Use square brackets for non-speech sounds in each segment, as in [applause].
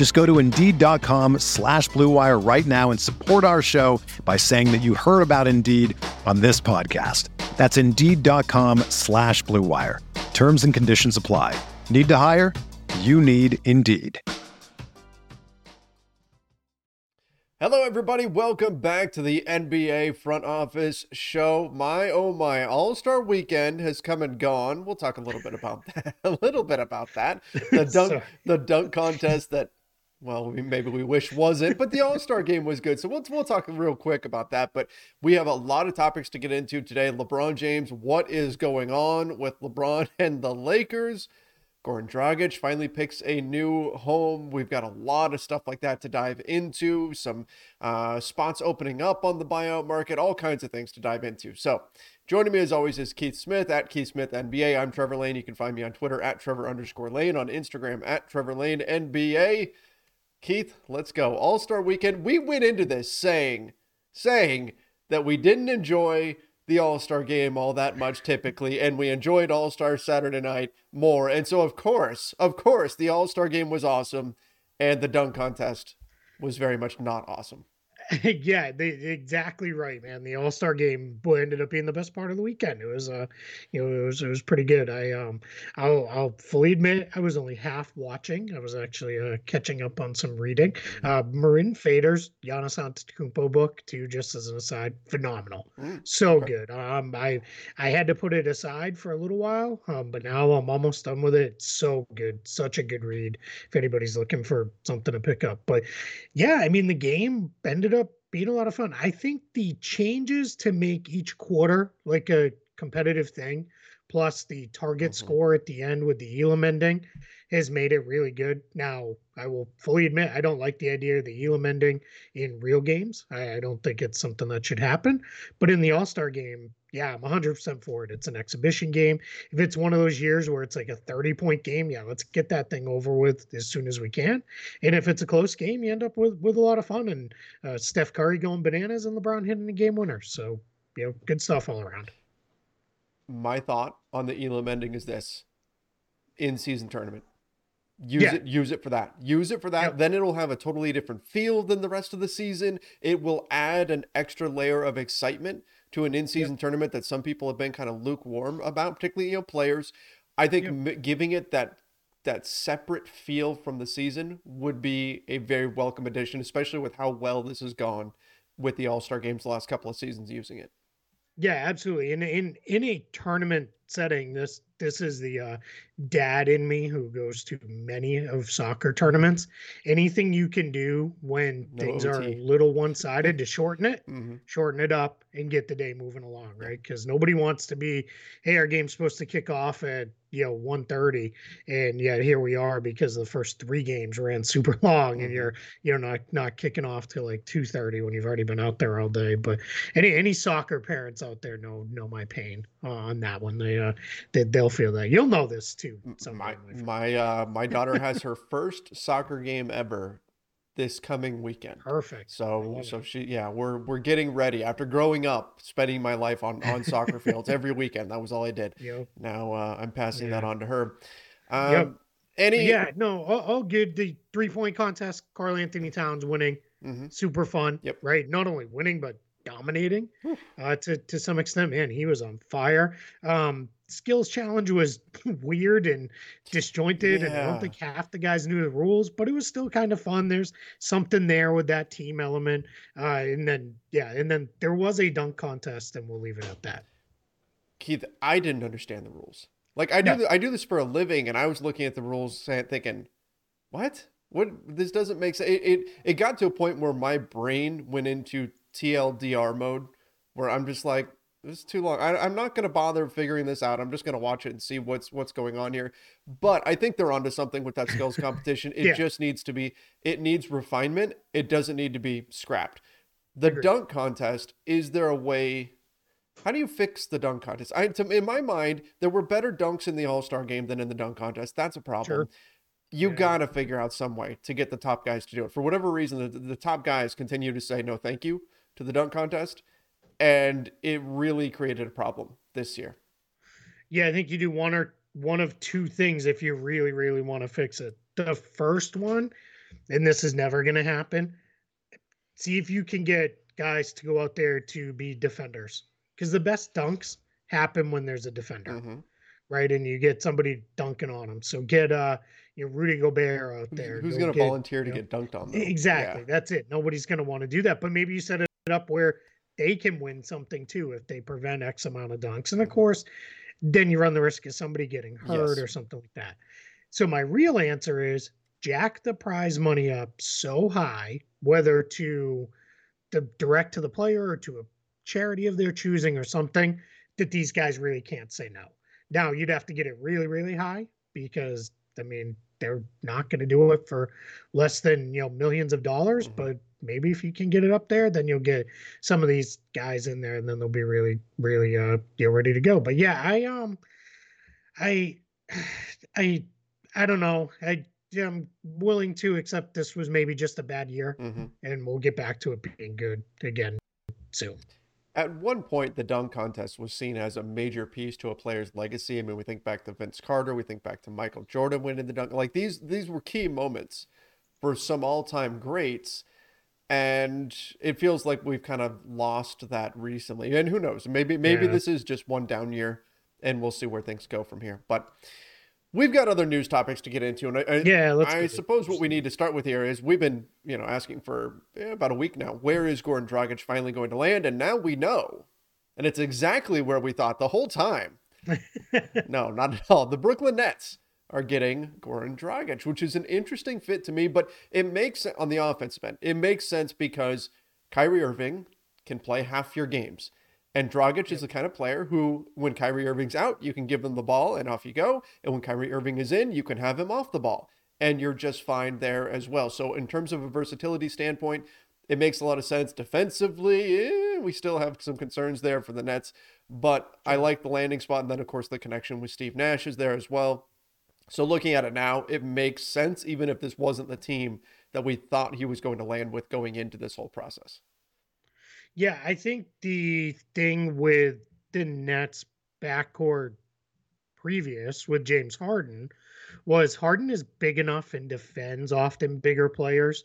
Just go to Indeed.com slash BlueWire right now and support our show by saying that you heard about Indeed on this podcast. That's Indeed.com slash BlueWire. Terms and conditions apply. Need to hire? You need Indeed. Hello, everybody. Welcome back to the NBA Front Office Show. My oh my, All Star Weekend has come and gone. We'll talk a little bit about [laughs] that. a little bit about that. The [laughs] dunk, the dunk contest that, well, maybe we wish wasn't, but the All Star game was good. So we'll we'll talk real quick about that. But we have a lot of topics to get into today. LeBron James, what is going on with LeBron [laughs] and the Lakers? Goran Dragic finally picks a new home. We've got a lot of stuff like that to dive into, some uh, spots opening up on the buyout market, all kinds of things to dive into. So, joining me as always is Keith Smith at Keith Smith NBA. I'm Trevor Lane. You can find me on Twitter at Trevor underscore Lane, on Instagram at Trevor Lane NBA. Keith, let's go. All Star Weekend. We went into this saying, saying that we didn't enjoy the All Star game all that much typically, and we enjoyed All Star Saturday night more. And so, of course, of course, the All Star game was awesome, and the dunk contest was very much not awesome. [laughs] yeah, they, exactly right, man. The All Star game boy ended up being the best part of the weekend. It was, uh, you know, it was it was pretty good. I um, I'll I'll fully admit I was only half watching. I was actually uh, catching up on some reading. Uh, Mirin Fader's Giannis Antetokounmpo book, too, just as an aside, phenomenal, mm, so okay. good. Um, I I had to put it aside for a little while, um, but now I'm almost done with it. It's so good, such a good read. If anybody's looking for something to pick up, but yeah, I mean the game ended up being a lot of fun. I think the changes to make each quarter like a competitive thing, plus the target mm-hmm. score at the end with the Elam ending, has made it really good. Now, I will fully admit I don't like the idea of the Elam ending in real games. I, I don't think it's something that should happen. But in the All Star game, yeah, I'm 100% for it. It's an exhibition game. If it's one of those years where it's like a 30 point game, yeah, let's get that thing over with as soon as we can. And if it's a close game, you end up with with a lot of fun and uh, Steph Curry going bananas and LeBron hitting the game winner. So, you know, good stuff all around. My thought on the Elam ending is this in season tournament. Use yeah. it, use it for that. Use it for that. Yep. Then it'll have a totally different feel than the rest of the season. It will add an extra layer of excitement to an in-season yep. tournament that some people have been kind of lukewarm about, particularly you know players. I think yep. m- giving it that that separate feel from the season would be a very welcome addition, especially with how well this has gone with the All Star games the last couple of seasons using it. Yeah, absolutely. In in in a tournament setting, this this is the uh, dad in me who goes to many of soccer tournaments. Anything you can do when no things OT. are a little one sided to shorten it, mm-hmm. shorten it up, and get the day moving along, right? Because nobody wants to be, hey, our game's supposed to kick off at you know 1:30, and yet here we are because the first three games ran [laughs] super long, mm-hmm. and you're you know not not kicking off till like 2:30 when you've already been out there all day. But any any soccer parents out there know know my pain uh, on that one. They uh they, they'll feel that. You'll know this too. My my uh my daughter has her first soccer game ever this coming weekend. Perfect. So so it. she yeah, we're we're getting ready after growing up spending my life on on soccer [laughs] fields every weekend. That was all I did. Yep. Now uh, I'm passing yeah. that on to her. Um, yep. Any Yeah, no, I'll give The three point contest, Karl-Anthony Towns winning. Mm-hmm. Super fun. Yep. Right. Not only winning, but dominating uh, to to some extent. Man, he was on fire. Um, skills challenge was [laughs] weird and disjointed, yeah. and I don't think half the guys knew the rules, but it was still kind of fun. There's something there with that team element, uh, and then yeah, and then there was a dunk contest, and we'll leave it at that. Keith, I didn't understand the rules. Like I do, no. I do this for a living, and I was looking at the rules, saying thinking, "What? What? This doesn't make sense." It, it it got to a point where my brain went into TLDR mode, where I'm just like, "This is too long. I, am not going to bother figuring this out. I'm just going to watch it and see what's what's going on here." But I think they're onto something with that skills [laughs] competition. It yeah. just needs to be. It needs refinement. It doesn't need to be scrapped. The dunk contest. Is there a way? How do you fix the dunk contest? I, to, in my mind, there were better dunks in the All Star game than in the dunk contest. That's a problem. Sure. You yeah. got to figure out some way to get the top guys to do it. For whatever reason, the, the top guys continue to say no, thank you to the dunk contest, and it really created a problem this year. Yeah, I think you do one or one of two things if you really, really want to fix it. The first one, and this is never going to happen. See if you can get guys to go out there to be defenders because the best dunks happen when there's a defender, mm-hmm. right? And you get somebody dunking on them. So get uh, you know, Rudy Gobert out there. Who's, going to volunteer to know, get dunked on? Though? Exactly. Yeah. That's it. Nobody's going to want to do that. But maybe you set it up where they can win something too if they prevent X amount of dunks. And of course, then you run the risk of somebody getting hurt yes. or something like that. So my real answer is jack the prize money up so high, whether to the direct to the player or to a charity of their choosing or something that these guys really can't say no. Now you'd have to get it really, really high because I mean they're not going to do it for less than you know millions of dollars. Mm-hmm. But maybe if you can get it up there, then you'll get some of these guys in there, and then they'll be really, really uh get ready to go. But yeah, I um, I, [sighs] I, I don't know. I am willing to accept this was maybe just a bad year, mm-hmm. and we'll get back to it being good again soon at one point the dunk contest was seen as a major piece to a player's legacy. I mean, we think back to Vince Carter, we think back to Michael Jordan winning the dunk. Like these these were key moments for some all-time greats. And it feels like we've kind of lost that recently. And who knows? Maybe maybe yeah. this is just one down year and we'll see where things go from here. But We've got other news topics to get into, and I, yeah, I suppose what we need to start with here is we've been, you know, asking for eh, about a week now. Where is Goran Dragic finally going to land? And now we know, and it's exactly where we thought the whole time. [laughs] no, not at all. The Brooklyn Nets are getting Goran Dragic, which is an interesting fit to me, but it makes on the offensive end. It makes sense because Kyrie Irving can play half your games. And Dragic yep. is the kind of player who, when Kyrie Irving's out, you can give them the ball and off you go. And when Kyrie Irving is in, you can have him off the ball and you're just fine there as well. So, in terms of a versatility standpoint, it makes a lot of sense. Defensively, eh, we still have some concerns there for the Nets, but I like the landing spot. And then, of course, the connection with Steve Nash is there as well. So, looking at it now, it makes sense, even if this wasn't the team that we thought he was going to land with going into this whole process. Yeah, I think the thing with the Nets backcourt previous with James Harden was Harden is big enough and defends often bigger players,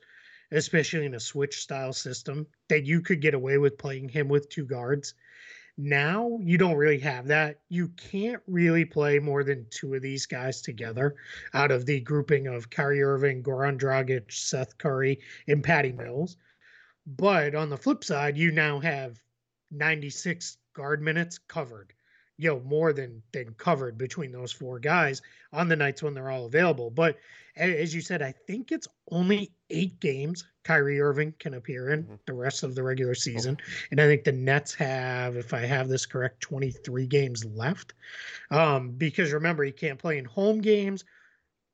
especially in a switch style system, that you could get away with playing him with two guards. Now you don't really have that. You can't really play more than two of these guys together out of the grouping of Kyrie Irving, Goran Dragic, Seth Curry, and Patty Mills. But on the flip side, you now have 96 guard minutes covered. You know, more than than covered between those four guys on the nights when they're all available. But as you said, I think it's only eight games Kyrie Irving can appear in mm-hmm. the rest of the regular season. And I think the Nets have, if I have this correct, 23 games left. Um, because remember, he can't play in home games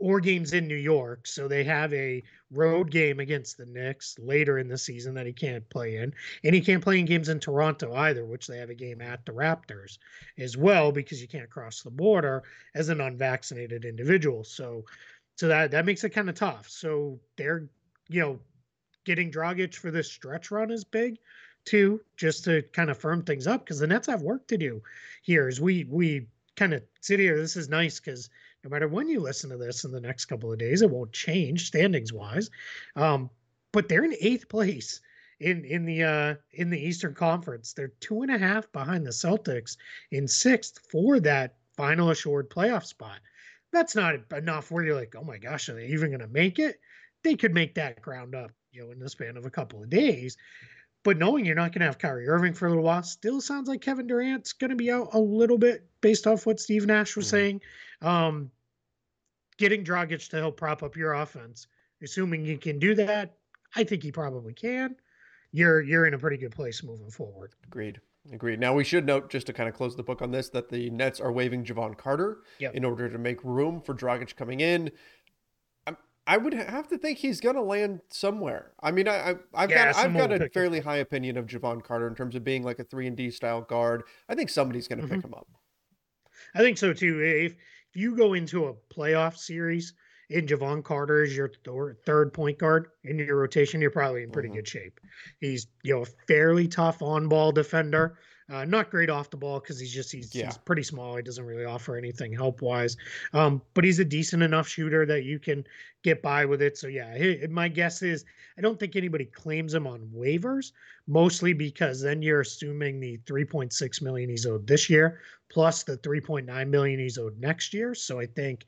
or games in New York. So they have a road game against the Knicks later in the season that he can't play in. And he can't play in games in Toronto either, which they have a game at the Raptors as well because you can't cross the border as an unvaccinated individual. So so that that makes it kind of tough. So they're, you know, getting Dragic for this stretch run is big too, just to kind of firm things up because the Nets have work to do here as we we kind of sit here. This is nice because no matter when you listen to this in the next couple of days, it won't change standings wise. Um, but they're in eighth place in in the uh, in the Eastern Conference. They're two and a half behind the Celtics in sixth for that final assured playoff spot. That's not enough where you're like, oh my gosh, are they even going to make it? They could make that ground up, you know, in the span of a couple of days. But knowing you're not going to have Kyrie Irving for a little while, still sounds like Kevin Durant's going to be out a little bit based off what Steve Nash was mm-hmm. saying. Um, getting Dragic to help prop up your offense, assuming you can do that, I think he probably can. You're you're in a pretty good place moving forward. Agreed. Agreed. Now we should note, just to kind of close the book on this, that the Nets are waiving Jevon Carter yep. in order to make room for Dragic coming in. I would have to think he's going to land somewhere. I mean, I, I have yeah, got I've got a fairly high opinion of Jevon Carter in terms of being like a three and D style guard. I think somebody's going to mm-hmm. pick him up. I think so too. If if you go into a playoff series and Jevon Carter is your th- third point guard in your rotation, you're probably in pretty mm-hmm. good shape. He's you know a fairly tough on ball defender. Uh, not great off the ball because he's just he's, yeah. he's, pretty small. He doesn't really offer anything help wise, um, but he's a decent enough shooter that you can get by with it. So yeah, he, my guess is I don't think anybody claims him on waivers, mostly because then you're assuming the 3.6 million he's owed this year plus the 3.9 million he's owed next year. So I think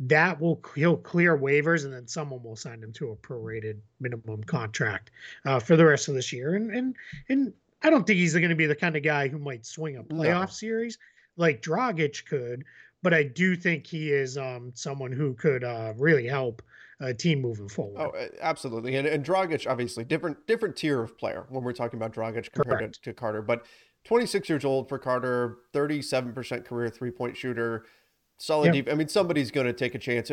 that will he'll clear waivers and then someone will sign him to a prorated minimum contract uh, for the rest of this year and and and I don't think he's going to be the kind of guy who might swing a playoff no. series like Dragic could, but I do think he is um, someone who could uh, really help a team moving forward. Oh, absolutely. And, and Dragic, obviously, different different tier of player when we're talking about Dragic compared to, to, Carter. But 26 years old for Carter, 37% career three point shooter, solid. Yep. Deep. I mean, somebody's going to take a chance.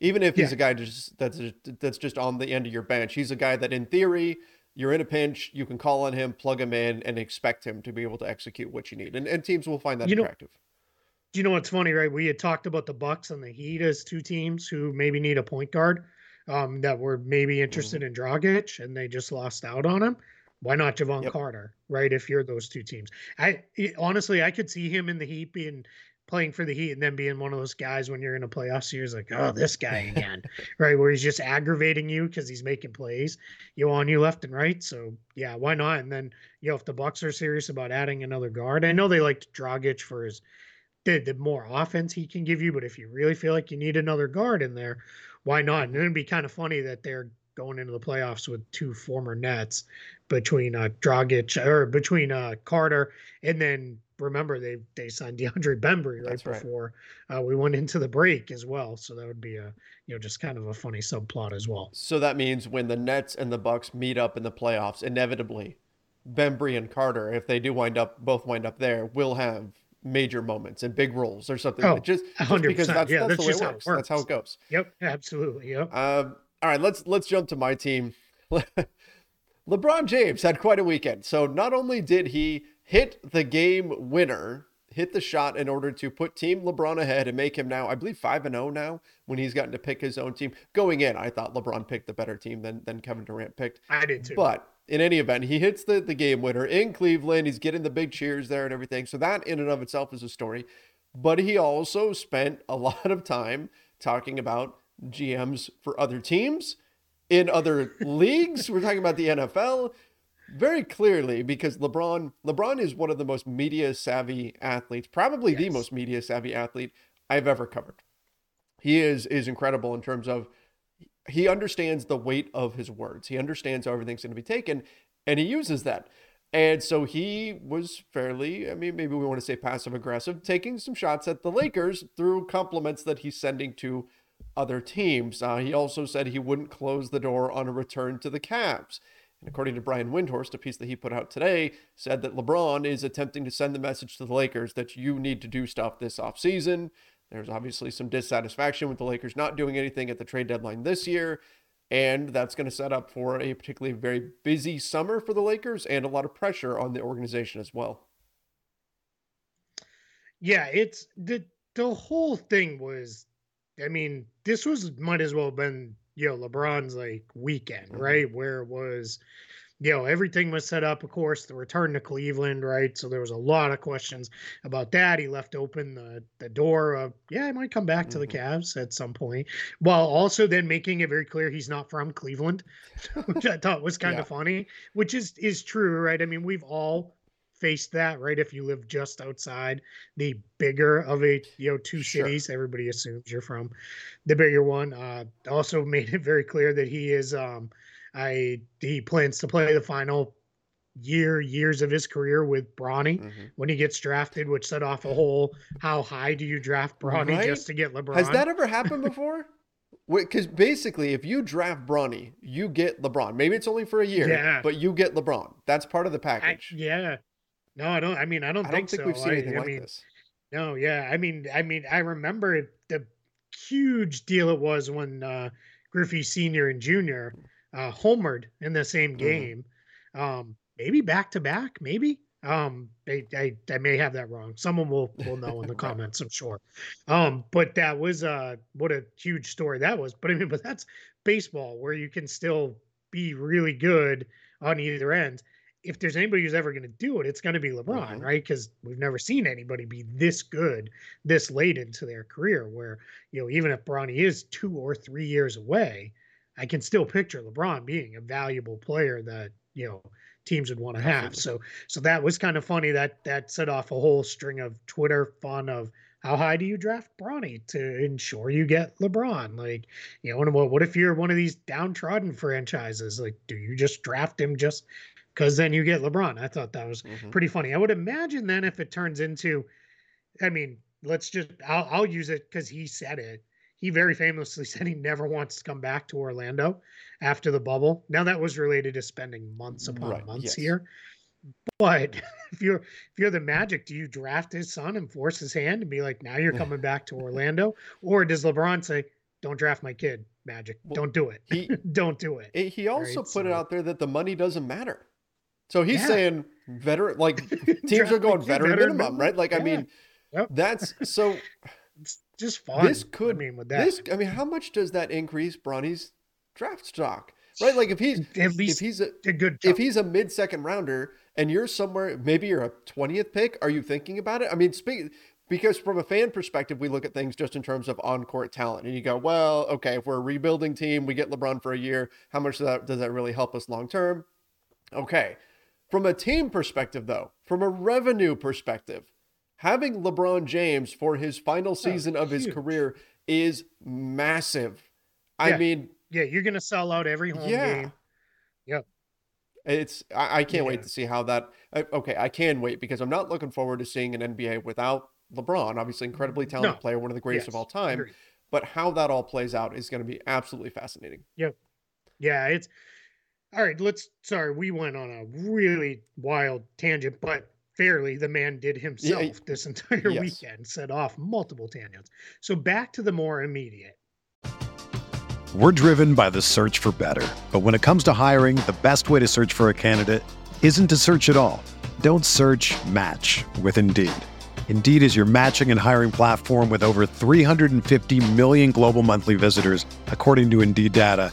Even if he's yeah. a guy just that's that's just on the end of your bench, he's a guy that, in theory, you're in a pinch, you can call on him, plug him in, and expect him to be able to execute what you need. And, and teams will find that you attractive. Know, you know what's funny, right? We had talked about the Bucks and the Heat as two teams who maybe need a point guard um, that were maybe interested mm-hmm. in Dragic, and they just lost out on him. Why not Jevon yep. Carter, right? If you're those two teams, I honestly I could see him in the Heat being playing for the Heat and then being one of those guys when you're in a playoff series, like, oh, this guy [laughs] again, right? Where he's just aggravating you because he's making plays, you on you left and right. So yeah, why not? And then you know, if the Bucks are serious about adding another guard, I know they liked Dragic for his the, the more offense he can give you, but if you really feel like you need another guard in there, why not? And it'd be kind of funny that they're going into the playoffs with two former Nets between uh, Dragic or between uh, Carter and then remember they they signed DeAndre Bembry right That's before right. Uh, we went into the break as well. So that would be a you know just kind of a funny subplot as well. So that means when the Nets and the Bucks meet up in the playoffs, inevitably, Bembry and Carter, if they do wind up both wind up there, will have major moments and big roles or something. Oh, just, just because that's, yeah, that's, that's the way it works. it works. That's how it goes. Yep, absolutely. Yep. Um, all right, let's let's jump to my team. [laughs] LeBron James had quite a weekend. So not only did he hit the game winner, hit the shot in order to put Team LeBron ahead and make him now, I believe, 5 and 0 now when he's gotten to pick his own team. Going in, I thought LeBron picked the better team than, than Kevin Durant picked. I did too. But in any event, he hits the, the game winner in Cleveland. He's getting the big cheers there and everything. So that in and of itself is a story. But he also spent a [laughs] lot of time talking about GMs for other teams in other [laughs] leagues. We're talking about the NFL very clearly because LeBron LeBron is one of the most media savvy athletes, probably yes. the most media savvy athlete I've ever covered. He is is incredible in terms of he understands the weight of his words. He understands how everything's going to be taken and he uses that. And so he was fairly, I mean, maybe we want to say passive aggressive, taking some shots at the Lakers through compliments that he's sending to other teams. Uh, he also said he wouldn't close the door on a return to the Cavs. And according to Brian Windhorst, a piece that he put out today, said that LeBron is attempting to send the message to the Lakers that you need to do stuff this offseason. There's obviously some dissatisfaction with the Lakers not doing anything at the trade deadline this year. And that's going to set up for a particularly very busy summer for the Lakers and a lot of pressure on the organization as well. Yeah, it's the the whole thing was I mean, this was might as well have been you know LeBron's like weekend, mm-hmm. right? Where it was, you know, everything was set up. Of course, the return to Cleveland, right? So there was a lot of questions about that. He left open the the door of yeah, I might come back mm-hmm. to the mm-hmm. Cavs at some point, while also then making it very clear he's not from Cleveland, [laughs] which I thought was kind [laughs] yeah. of funny. Which is is true, right? I mean, we've all faced that, right? If you live just outside the bigger of a you know two sure. cities, everybody assumes you're from the bigger one. Uh, also [laughs] made it very clear that he is um, I he plans to play the final year, years of his career with Bronny Mhm. when he gets drafted, which set off a whole how high do you draft Bronny Right? just to get LeBron? Has that ever happened [laughs] before? Because basically, if you draft Bronny, you get LeBron. Maybe it's only for a year, Yeah. but you get LeBron. That's part of the I, package. yeah. No, I don't. I mean, I don't I think, don't think so. we've seen anything I like mean, this. no, yeah. I mean, I mean, I remember the huge deal it was when uh, Griffey Senior and Junior uh, homered in the same Mhm. game. Um, maybe back to back, maybe. Um, I, I, I may have that wrong. Someone will will know in the [laughs] comments, I'm sure. Um, but that was uh, what a huge story that was. But I mean, [laughs] but that's baseball where you can still be really good on either end. If there's anybody who's ever going to do it, it's going to be LeBron, Mhm. right? Because we've never seen anybody be this good this late into their career. Where you know, even if Bronny is two or three years away, I can still picture LeBron being a valuable player that you know teams would want to have. So, so that was kind of funny. That that set off a whole string of Twitter fun of how high do you draft Bronny to ensure you get LeBron? Like, you know, and what what if you're one of these downtrodden franchises? Like, do you just draft him just because then you get LeBron? I thought that was Mhm. pretty funny. I would imagine then if it turns into, I mean, let's just I'll I'll use it because he said it. He very famously [laughs] said he never wants to come back to Orlando after the bubble. Now that was related to spending months upon Right, months yes. here. But [laughs] if you're if you're the Magic, do you draft his son and force his hand and be like, now you're coming back to [laughs] Orlando? Or does LeBron say, Don't draft my kid, Magic. Well, Don't do it. He Don't do it. he also Right, put it out there that the money doesn't matter. So he's Yeah. saying veteran like [laughs] teams are going veteran, veteran minimum, minimum. right? Like I mean, Yep. that's so It's just fun. this could I mean with that. this I mean, how much does that increase Bronny's draft stock? Right? Like if he's at least if he's a a good if he's a mid second rounder and you're somewhere, maybe you're a 20th pick, are you thinking about it? I mean, speak because from a fan perspective, we look at things just in terms of on court talent. And you go, well, okay, if we're a rebuilding team, we get LeBron for a year. How much does that, does that really help us long term? Okay. From a team perspective, though, from a revenue perspective, having LeBron James for his final oh, season of his huge. career is massive. I mean, yeah, you're gonna sell out every home yeah. game. Yep. It's I, I can't Yeah. wait to see how that. I- Okay, I can wait because I'm not looking forward to seeing an NBA without LeBron. Obviously, incredibly talented No. player, one of the greatest of all time. agreed. But how that all plays out is going to be absolutely fascinating. Yeah, yeah, it's all right. Let's sorry, we went on a really wild tangent, but fairly the man did himself this entire Yes. weekend, set off multiple tangents. So back to the more immediate. We're driven by the search for better. But when it comes to hiring, the best way to search for a candidate isn't to search at all. Don't search match with Indeed. Indeed is your matching and hiring platform with over 350 million global monthly visitors, according to Indeed data,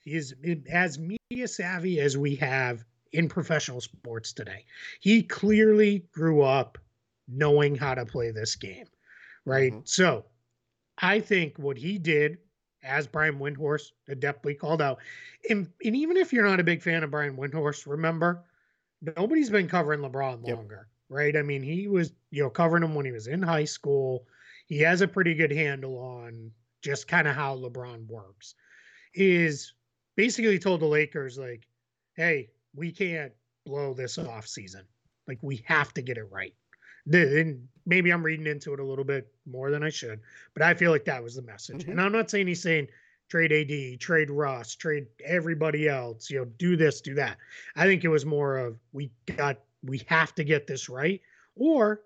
He is as media savvy as we have in professional sports today. He clearly grew up knowing how to play this game, right? Mhm. So I think what he did, as Brian Windhorst adeptly called out, and, and even if you're not a big fan of Brian Windhorst, remember, nobody's been covering LeBron Yep. longer, right? I mean, he was, you know, covering him when he was in high school. He has a pretty good handle on just kind of how LeBron works. Is basically told the Lakers, like, hey, we can't blow this off season. Like, we have to get it right. The- And maybe I'm reading into it a little bit more than I should, but I feel like that was the message. Mhm. And I'm not saying he's saying trade AD, trade Russ, trade everybody else, you know, do this, do that. I think it was more of we got, we have to get this right, or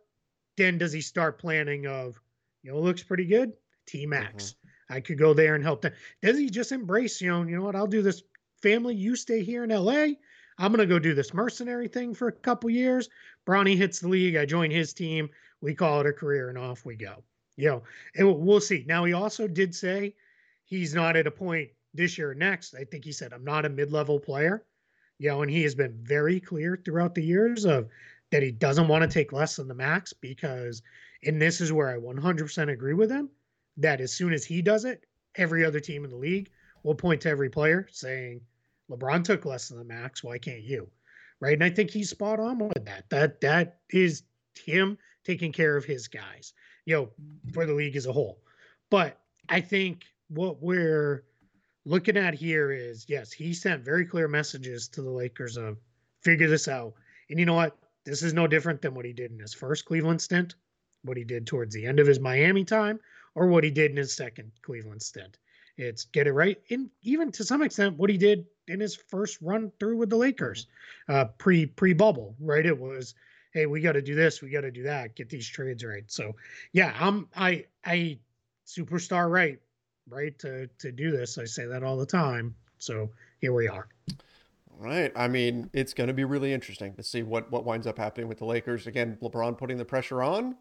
then does he start planning of, you know, looks pretty good, T Max. Mm-hmm. I could go there and help them. Does he just embrace, you know, you know what, I'll do this family, you stay here in LA. I'm gonna go do this mercenary thing for a couple years. Bronny hits the league. I join his team. We call it a career, and off we go. You know, and we'll see. Now he also did say he's not at a point this year or next. I think he said I'm not a mid-level player. You know, and he has been very clear throughout the years of that he doesn't want to take less than the max because, and this is where I 100% agree with him, that as soon as he does it, every other team in the league will point to every player saying, LeBron took less than the max. Why can't you? Right. And I think he's spot on with that. That that is him taking care of his guys, you know, for the league as a whole. But I think what we're looking at here is yes, he sent very clear messages to the Lakers of figure this out. And you know what? This is no different than what he did in his first Cleveland stint, what he did towards the end of his Miami time, or what he did in his second Cleveland stint. It's get it right. And even to some extent, what he did in his first run through with the Lakers, uh, pre pre bubble, right? It was, hey, we got to do this, we got to do that, get these trades right. So, yeah, I'm I I superstar right, right to to do this. I say that all the time. So here we are. Right. I mean, it's going to be really interesting to see what what winds up happening with the Lakers. Again, LeBron putting the pressure on.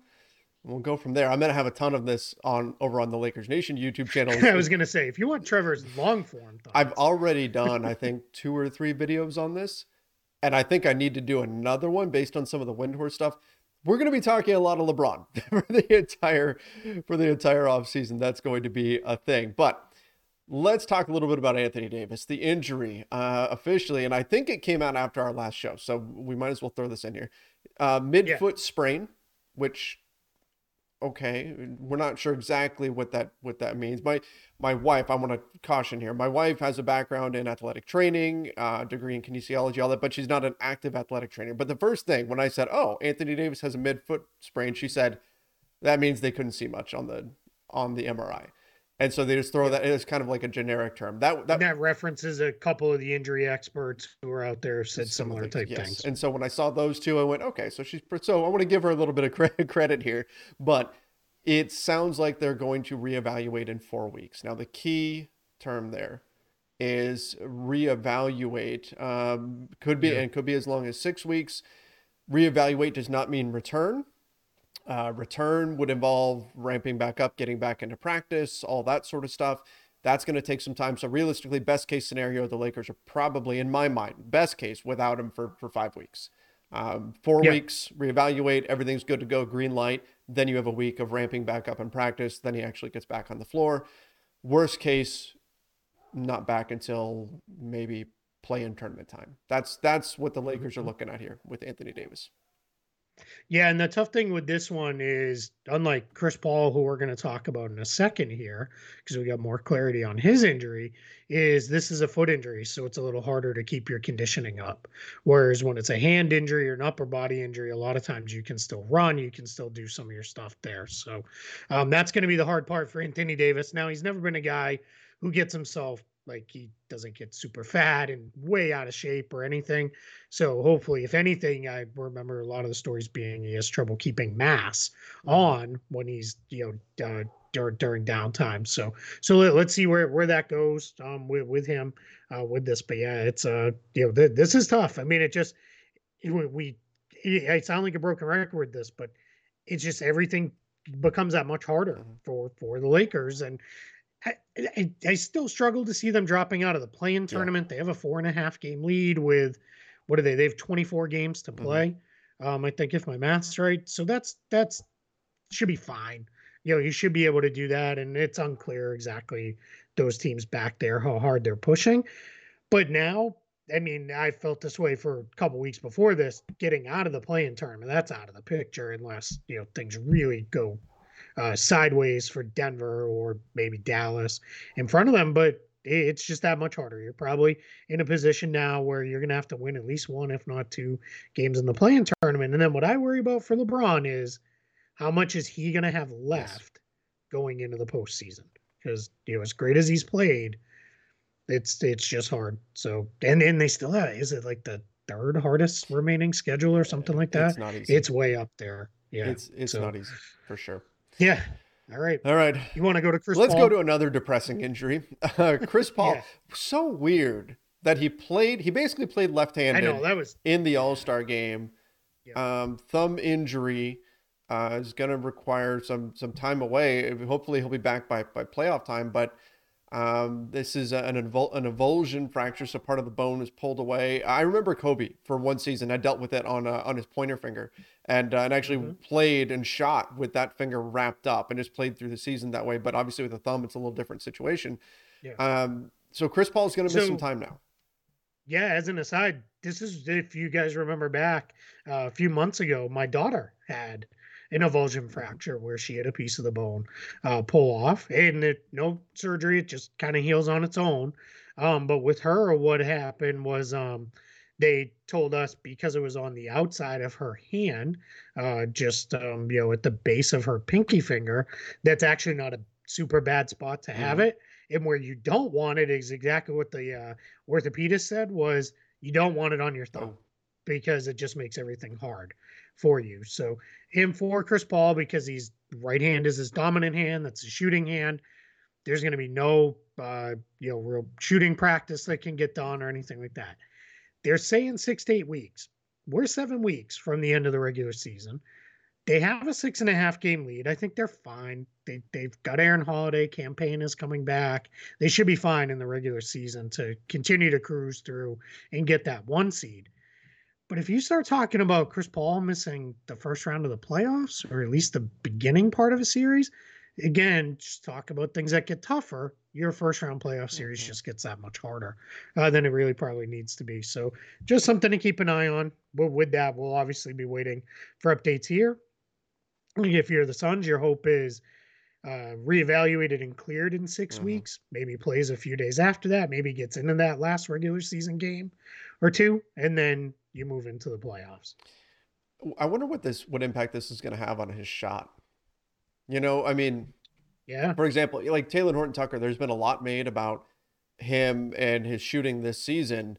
We'll go from there. I'm going to have a ton of this on over on the Lakers Nation YouTube [laughs] channel. I was going to say, if you want Trevor's long form, thoughts. I've already done, I think, two or three videos on this, and I think I need to do another one based on some of the Windhorst stuff. We're going to be talking a lot of LeBron [laughs] for the entire for the entire offseason. That's going to be a thing, but let's talk a little bit about Anthony Davis, the injury uh, officially, and I think it came out after our last show, so we might as well throw this in here. Uh, midfoot yeah. sprain, which okay, we're not sure exactly what that what that means. My my wife, I want to caution here. My wife has a background in athletic training, uh, degree in kinesiology, all that, but she's not an active athletic trainer. But the first thing when I said, "Oh, Anthony Davis has a midfoot sprain," she said, "That means they couldn't see much on the on the MRI." And so they just throw that it's kind of like a generic term. That that, that references a couple of the injury experts who are out there said similar type yes. things. And so when i saw those two i went okay so she's so i want to give her a little bit of credit [laughs] credit here but it sounds like they're going to reevaluate in four weeks. Now the key term there is reevaluate um, could be yeah. and could be as long as six weeks. Reevaluate does not mean return uh, return would involve ramping back up, getting back into practice, all that sort of stuff. That's going to take some time. So realistically, best case scenario, the Lakers are probably, in my mind, best case without him for for five weeks. Um, four yeah. weeks, reevaluate, everything's good to go, green light. Then you have a week of ramping back up in practice. Then he actually gets back on the floor. Worst case, not back until maybe play in tournament time. That's that's what the Lakers are mm-hmm. looking at here with Anthony Davis. Yeah, and the tough thing with this one is, unlike Chris Paul, who we're going to talk about in a second here, because we got more clarity on his injury, is this is a foot injury, so it's a little harder to keep your conditioning up. Whereas when it's a hand injury or an upper body injury, a lot of times you can still run, you can still do some of your stuff there. So um, that's going to be the hard part for Anthony Davis. Now he's never been a guy who gets himself like he doesn't get super fat and way out of shape or anything. So hopefully, if anything, I remember a lot of the stories being he has trouble keeping mass mm-hmm. on when he's you know uh, during during downtime. So so let, us see where where that goes um with with him uh, with this. But yeah, it's uh you know th- this is tough. I mean, it just it, we it, I sound like a broken record with this, but it's just everything becomes that much harder mm-hmm. for for the Lakers and I, I, still struggle to see them dropping out of the play-in tournament. Yeah. They have a four and a half game lead with what are they? They have 24 games to mm-hmm. play. Mm-hmm. Um, I think if my math's right. So that's that's should be fine. You know, you should be able to do that. And it's unclear exactly those teams back there, how hard they're pushing. But now, I mean, I felt this way for a couple weeks before this, getting out of the play-in tournament. That's out of the picture unless, you know, things really go uh, sideways for Denver or maybe Dallas in front of them, but it's just that much harder. You're probably in a position now where you're going to have to win at least one, if not two games in the play-in tournament. And then what I worry about for LeBron is how much is he going to have left going into the postseason? Because you know, as great as he's played, it's it's just hard. So and then they still have is it like the third hardest remaining schedule or something like that? It's, not easy. it's way up there Yeah, it's it's so- not easy for sure. Yeah. All right. All right, You want to go to Chris? let's Paul? go to another depressing injury. [laughs] Uh, Chris Paul, Yeah. so weird that he played. He basically played left-handed. know that was in the All Star game. Yeah. Um, thumb injury uh, is going to require some some time away. Hopefully, he'll be back by by playoff time. But um, this is an evol- an avulsion fracture, so part of the bone is pulled away. I remember Kobe for one season. I dealt with it on uh, on his pointer finger, and uh, and actually Mhm. played and shot with that finger wrapped up, and just played through the season that way. But obviously, with a thumb, it's a little different situation. Yeah. Um, so Chris Paul is going to miss some time now. Yeah, as an aside, this is if you guys remember back uh, a few months ago, my daughter had an avulsion fracture where she had a piece of the bone uh, pull off, and it, no surgery, it just kind of heals on its own. Um, but with her, what happened was um, they told us because it was on the outside of her hand, uh, just um, you know at the base of her pinky finger, that's actually not a super bad spot to have Mhm. it. And where you don't want it is exactly what the uh, orthopedist said was you don't want it on your thumb Oh. because it just makes everything hard for you. So him for Chris Paul because he's right hand is his dominant hand. That's a shooting hand. There's going to be no uh, you know real shooting practice that can get done or anything like that. They're saying six to eight weeks. We're seven weeks from the end of the regular season. They have a six and a half game lead. I think they're fine. They they've got Aaron Holiday. Cam Payne is coming back. They should be fine in the regular season to continue to cruise through and get that one seed. But if you start talking about Chris Paul missing the first round of the playoffs, or at least the beginning part of a series, again, just talk about things that get tougher. Your first round playoff series Mhm. just gets that much harder uh, than it really probably needs to be. So, just something to keep an eye on. But with that, we'll obviously be waiting for updates here. If you're the Suns, your hope is uh, reevaluated and cleared in 6 Mhm. weeks. Maybe plays a few days after that. Maybe gets into that last regular season game or two, and then you move into the playoffs. I wonder what this what impact this is going to have on his shot. You know, I mean, Yeah, for example, like Talen Horton Tucker, there's been a lot made about him and his shooting this season.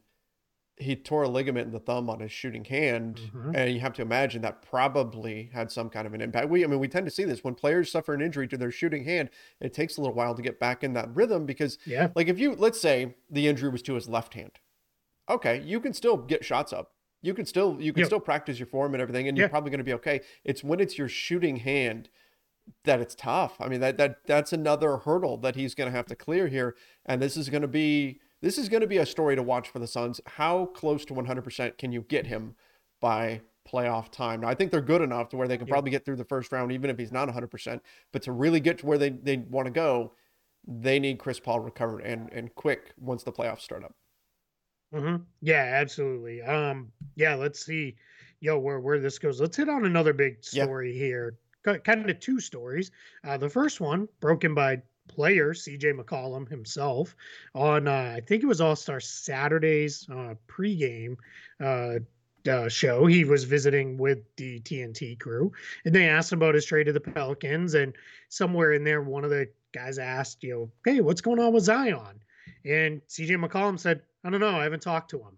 He tore a ligament in the thumb on his shooting hand, Mhm. and you have to imagine that probably had some kind of an impact. We, I mean, we tend to see this when players suffer an injury to their shooting hand. It takes a little while to get back in that rhythm because yeah, like if you let's say the injury was to his left hand, okay, you can still get shots up. You can still you can still practice your form and everything, and you're probably going to be okay. It's when it's your shooting hand that it's tough. I mean that that that's another hurdle that he's going to have to clear here, and this is going to be this is going to be a story to watch for the Suns. How close to 100% can you get him by playoff time? Now I think they're good enough to where they can probably get through the first round, even if he's not 100%. But to really get to where they they want to go, they need Chris Paul recovered and and quick once the playoffs start up. Hmm yeah, absolutely. Um, yeah, let's see, yo, where where this goes. Let's hit on another big Yeah. story here. Ki- Kind of two stories. Uh, the first one broken by player CJ McCollum himself on uh, I think it was All Star Saturday's uh, pregame uh, uh, show. He was visiting with the TNT crew, and they asked him about his trade to the Pelicans. And somewhere in there, one of the guys asked, you know, hey, what's going on with Zion? And CJ McCollum said, I don't know. I haven't talked to him.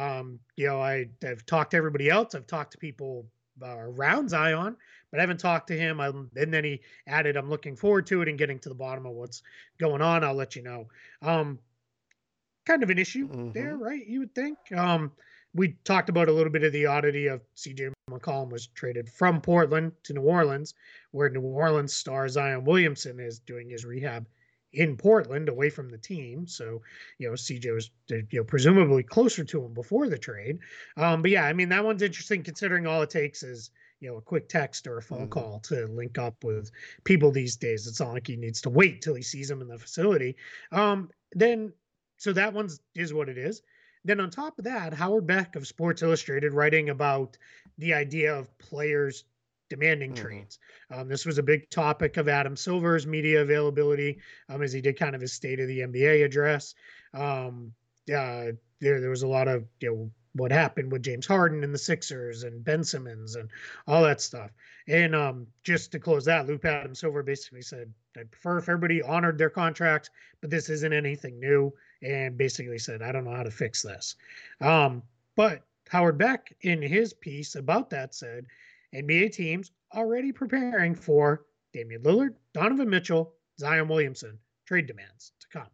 Um, you know, I, I've talked to everybody else. I've talked to people uh, around Zion, but I haven't talked to him. I'm, and then he added, I'm looking forward to it and getting to the bottom of what's going on. I'll let you know. Um, kind of an issue there, right? You would think. Um, we talked about a little bit of the oddity of CJ McCollum was traded from Portland to New Orleans, where New Orleans star Zion Williamson is doing his rehab in Portland away from the team. So, you know, CJ was you know presumably closer to him before the trade. Um, but yeah, I mean that one's interesting considering all it takes is you know a quick text or a phone Mhm. call to link up with people these days. It's not like he needs to wait till he sees them in the facility. Um, then so that one's is what it is. Then on top of that, Howard Beck of Sports Illustrated writing about the idea of players demanding Mhm. trades. Um, this was a big topic of Adam Silver's media availability um, as he did kind of his state of the NBA address. Um, uh, there, there was a lot of you know what happened with James Harden and the Sixers and Ben Simmons and all that stuff. And um, just to close that loop, Adam Silver basically said, "I'd prefer if everybody honored their contracts, but this isn't anything new." And basically said, "I don't know how to fix this." Um, but Howard Beck, in his piece about that, said NBA teams already preparing for Damian Lillard, Donovan Mitchell, Zion Williamson trade demands to come.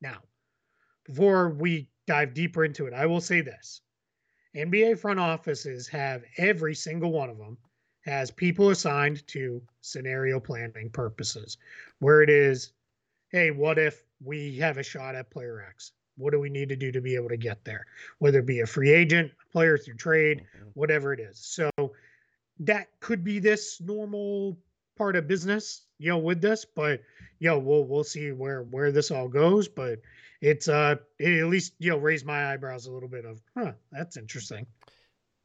Now, before we dive deeper into it, I will say this NBA front offices have every single one of them has people assigned to scenario planning purposes, where it is, hey, what if we have a shot at player X? What do we need to do to be able to get there? Whether it be a free agent, a player through trade, mm-hmm. whatever it is. So that could be this normal part of business, you know, with this, but you know, we'll we'll see where where this all goes. But it's uh it at least you know raised my eyebrows a little bit of huh that's interesting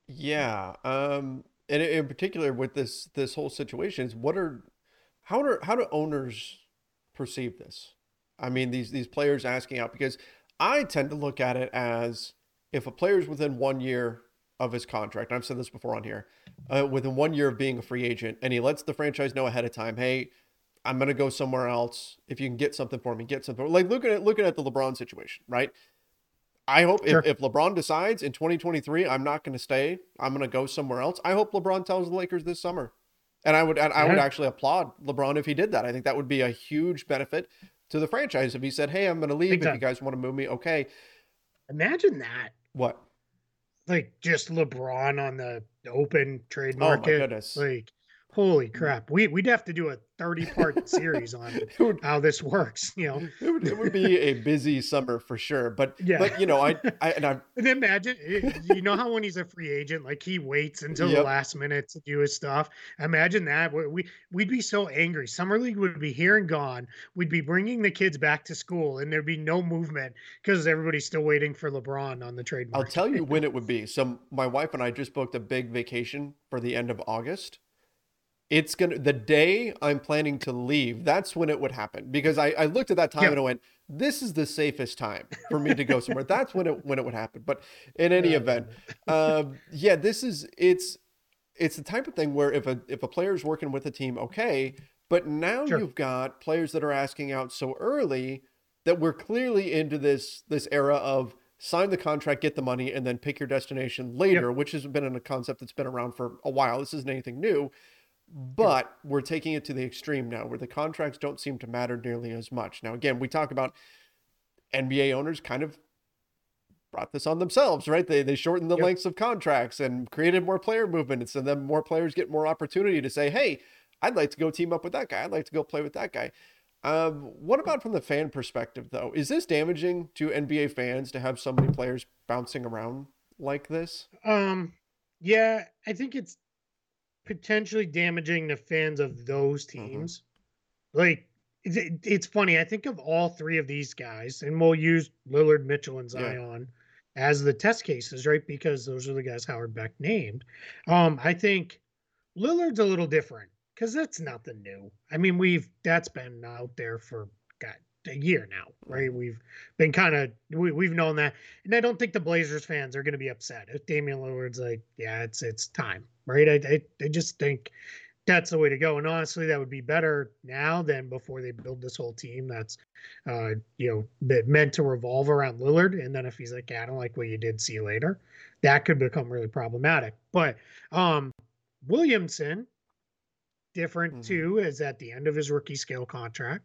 yeah um and in particular with this this whole situation is what are how are how do owners perceive this i mean these these players asking out because i tend to look at it as if a player's within one year of his contract i've said this before on here uh, within one year of being a free agent and he lets the franchise know ahead of time hey I'm gonna go somewhere else. If you can get something for me, get something. Like looking at looking at the LeBron situation, right? I hope sure. if, if LeBron decides in 2023, I'm not going to stay. I'm going to go somewhere else. I hope LeBron tells the Lakers this summer, and I would and I would actually applaud LeBron if he did that. I think that would be a huge benefit to the franchise if he said, "Hey, I'm going to leave. if you guys want to move me, okay." Imagine that. What? Like just LeBron on the open trade market. Oh my goodness! Like holy crap. We we'd have to do a 30 part [laughs] series on would, how this works you know? It would, it would be a busy summer for sure but yeah. but you know i i and i [laughs] and imagine eh, you know how when he's a free agent like he waits until yep. the last minute to do his stuff? Imagine that we we'd be so angry. Summer league would be here and gone. We'd be bringing the kids back to school and there'd be no movement because everybody's still waiting for lebron on the trade market. i'll tell you [laughs] when it would be. So my wife and i just booked a big vacation for the end of august it's gonna the day I'm planning to leave, that's when it would happen. Because I, I looked at that time yep. and I went, this is the safest time for me to go somewhere. that's when it when it would happen. But in any event, um, yeah, this is it's it's the type of thing where if a if a player is working with a team, okay, but now sure. you've got players that are asking out so early that we're clearly into this this era of sign the contract, get the money, and then pick your destination later, yep. which has been a concept that's been around for a while. This isn't anything new. But we're taking it to the extreme now where the contracts don't seem to matter nearly as much. Now, again, we talk about NBA owners kind of brought this on themselves, right? They, they shortened the yep. lengths of contracts and created more player movement. And then more players get more opportunity to say, hey, I'd like to go team up with that guy. I'd like to go play with that guy. Um, what about from the fan perspective, though? Is this damaging to NBA fans to have so many players bouncing around like this? Um, yeah, I think it's potentially damaging the fans of those mm-hmm. teams. Mm-hmm. Like it's, it's funny. I think of all three of these guys, and we'll use Lillard, Mitchell, and Zion yeah. as the test cases, right? Because those are the guys Howard Beck named. Um, I think Lillard's a little different because that's nothing new. I mean, we've that's been out there for God a year now, right? We've been kind of we, we've known that, and I don't think the Blazers fans are going to be upset if Damian Lillard's like, yeah, it's it's time, right? I, I I just think that's the way to go, and honestly, that would be better now than before they build this whole team that's, uh, you know, meant to revolve around Lillard, and then if he's like, yeah, I don't like what you did, see you later, that could become really problematic. But um, Williamson, different mm-hmm. too, is at the end of his rookie scale contract.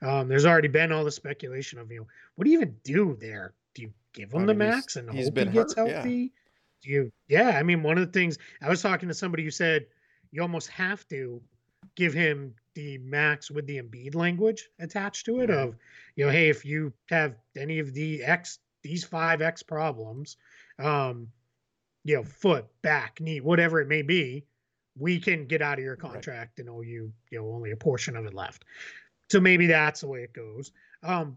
Um, there's already been all the speculation of you know what do you even do there? Do you give him I mean, the max and hope he gets hurt, healthy? Yeah. You? Yeah, I mean, one of the things I was talking to somebody who said you almost have to give him the max with the Embiid language attached to it of you know hey if you have any of the x these five x problems um you know foot back knee whatever it may be we can get out of your contract right. and owe you you know only a portion of it left so maybe that's the way it goes. Um,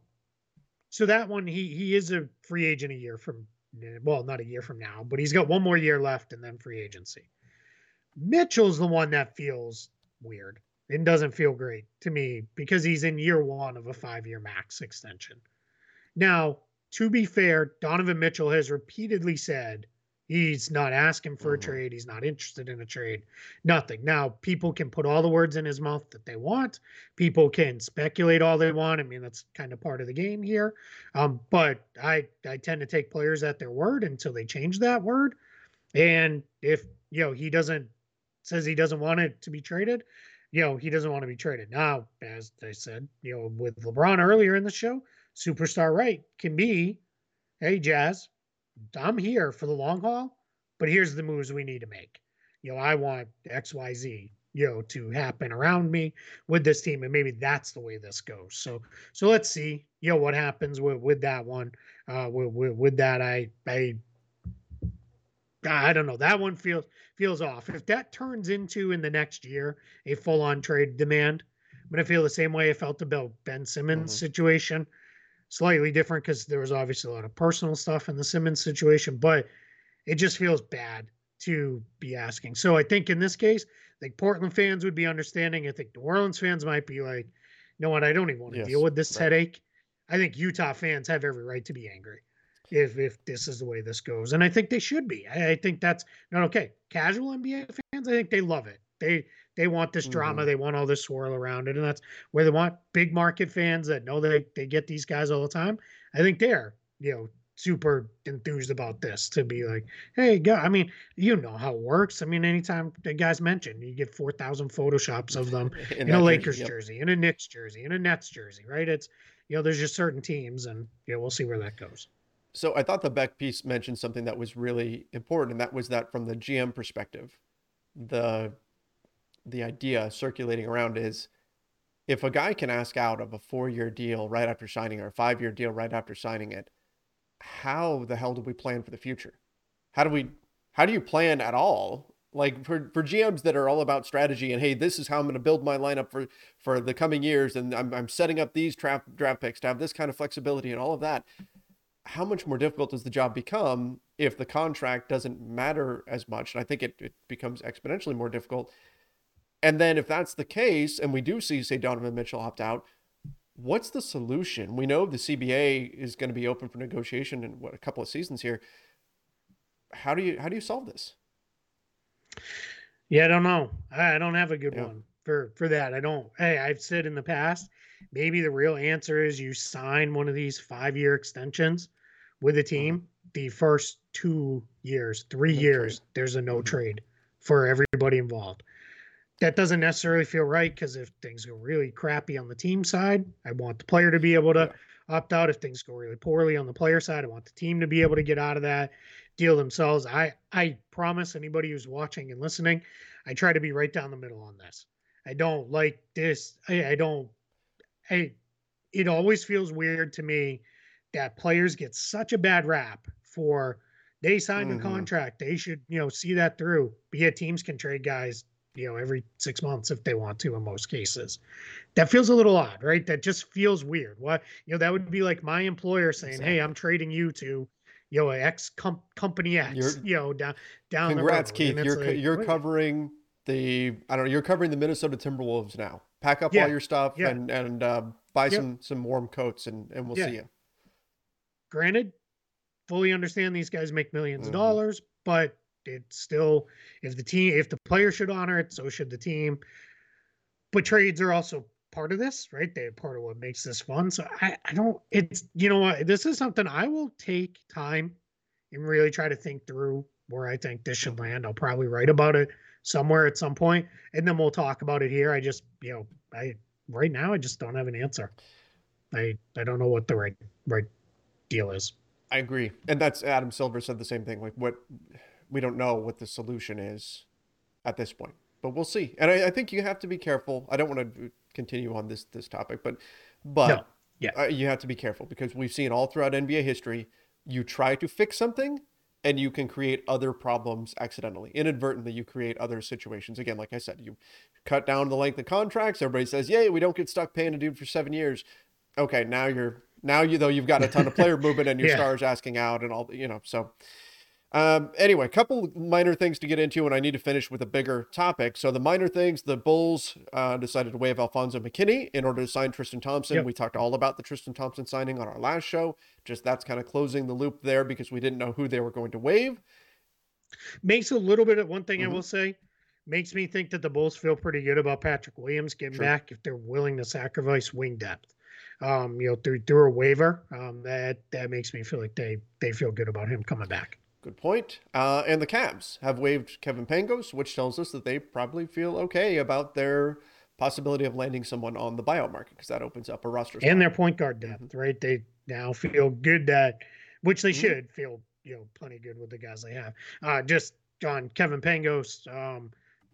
so that one, he he is a free agent a year from, well, not a year from now, but he's got one more year left and then free agency. Mitchell's the one that feels weird and doesn't feel great to me because he's in year one of a five year max extension. Now, to be fair, Donovan Mitchell has repeatedly said He's not asking for a mm-hmm. trade. He's not interested in a trade. Nothing. Now, people can put all the words in his mouth that they want. People can speculate all they want. I mean, that's kind of part of the game here. Um, but I I tend to take players at their word until they change that word. And if you know he doesn't says he doesn't want it to be traded, you know, he doesn't want to be traded. Now, as I said, you know, with LeBron earlier in the show, superstar right can be, hey, Jazz, I'm here for the long haul, but here's the moves we need to make. You know, I want XYZ, you know, to happen around me with this team. And maybe that's the way this goes. So, so let's see, you know, what happens with, with that one. Uh, with, with, with that, I, I, I don't know. That one feels feels off. If that turns into in the next year a full on trade demand, I'm gonna feel the same way I felt about Ben Simmons' mm-hmm. situation. Slightly different because there was obviously a lot of personal stuff in the Simmons situation, but it just feels bad to be asking. So I think in this case, I think Portland fans would be understanding. I think New Orleans fans might be like, you know what, I don't even want to yes, deal with this right. headache. I think Utah fans have every right to be angry if if this is the way this goes. And I think they should be. I, I think that's not okay. Casual NBA fans, I think they love it. They they want this drama. Mm-hmm. They want all this swirl around it, and that's where they want big market fans that know they they get these guys all the time. I think they're you know super enthused about this to be like, hey, go. I mean, you know how it works. I mean, anytime the guys mentioned, you get four thousand photoshops of them [laughs] in, in a Lakers yep. jersey, in a Knicks jersey, in a Nets jersey, right? It's you know, there's just certain teams, and yeah, we'll see where that goes. So I thought the Beck piece mentioned something that was really important, and that was that from the GM perspective, the the idea circulating around is if a guy can ask out of a four year deal right after signing or a five year deal right after signing it, how the hell do we plan for the future? How do we how do you plan at all? Like for, for GMs that are all about strategy and hey, this is how I'm going to build my lineup for for the coming years, and I'm I'm setting up these draft draft picks to have this kind of flexibility and all of that how much more difficult does the job become if the contract doesn't matter as much? And I think it, it becomes exponentially more difficult. And then if that's the case, and we do see, say, Donovan Mitchell opt out, what's the solution? We know the CBA is going to be open for negotiation in what a couple of seasons here. How do you how do you solve this? Yeah, I don't know. I don't have a good yeah. one for for that. I don't. Hey, I've said in the past, maybe the real answer is you sign one of these five year extensions with the team, mm-hmm. the first two years, three no years, trade. there's a no mm-hmm. trade for everybody involved. That doesn't necessarily feel right because if things go really crappy on the team side, I want the player to be able to opt out. If things go really poorly on the player side, I want the team to be able to get out of that deal themselves. I I promise anybody who's watching and listening, I try to be right down the middle on this. I don't like this. I, I don't. I. It always feels weird to me that players get such a bad rap for they signed mm-hmm. a contract. They should, you know, see that through. But yet teams can trade guys, you know, every six months if they want to in most cases. That feels a little odd, right? That just feels weird. What you know, that would be like my employer saying, exactly. Hey, I'm trading you to you know, X com- company X, you're, you know, down down Congrats, Keith. You're like, you're covering the I don't know, you're covering the Minnesota Timberwolves now. Pack up yeah. all your stuff yeah. and and uh, buy yep. some some warm coats and and we'll yeah. see you granted, fully understand these guys make 1000000s mm-hmm. of dollars, but it's still if the team if the player should honor it, so should the team. But trades are also part of this, right? They're part of what makes this fun. So I, I don't it's you know what, this is something I will take time and really try to think through where I think this should land. I'll probably write about it somewhere at some point, and then we'll talk about it here. I just, you know, I right now I just don't have an answer. I I don't know what the right right deal is. I agree, and that's Adam Silver said the same thing. Like what we don't know what the solution is at this point, but we'll see. And I, I think you have to be careful. I don't want to continue on this this topic, but but no. yeah, uh, you have to be careful because we've seen all throughout NBA history. You try to fix something, and you can create other problems accidentally, inadvertently. You create other situations. Again, like I said, you cut down the length of contracts. Everybody says, "Yay, we don't get stuck paying a dude for seven years." Okay, now you're now you though you've got a ton of player [laughs] movement and your yeah. stars asking out and all you know. So um, anyway, a couple minor things to get into, and I need to finish with a bigger topic. So the minor things: the Bulls uh, decided to waive Alfonzo McKinnie in order to sign Tristan Thompson. Yep. We talked all about the Tristan Thompson signing on our last show. Just that's kind of closing the loop there because we didn't know who they were going to waive. Makes a little bit of one thing mm-hmm. I will say makes me think that the Bulls feel pretty good about Patrick Williams getting sure. back if they're willing to sacrifice wing depth um, you know, through through a waiver. Um, that that makes me feel like they they feel good about him coming back. Good point. Uh, and the Cavs have waived Kevin Pangos, which tells us that they probably feel okay about their possibility of landing someone on the buyout market because that opens up a roster. Spot. And their point guard depth, mm-hmm. right? They now feel good that, which they mm-hmm. should feel, you know, plenty good with the guys they have. Uh, just on Kevin Pangos, um,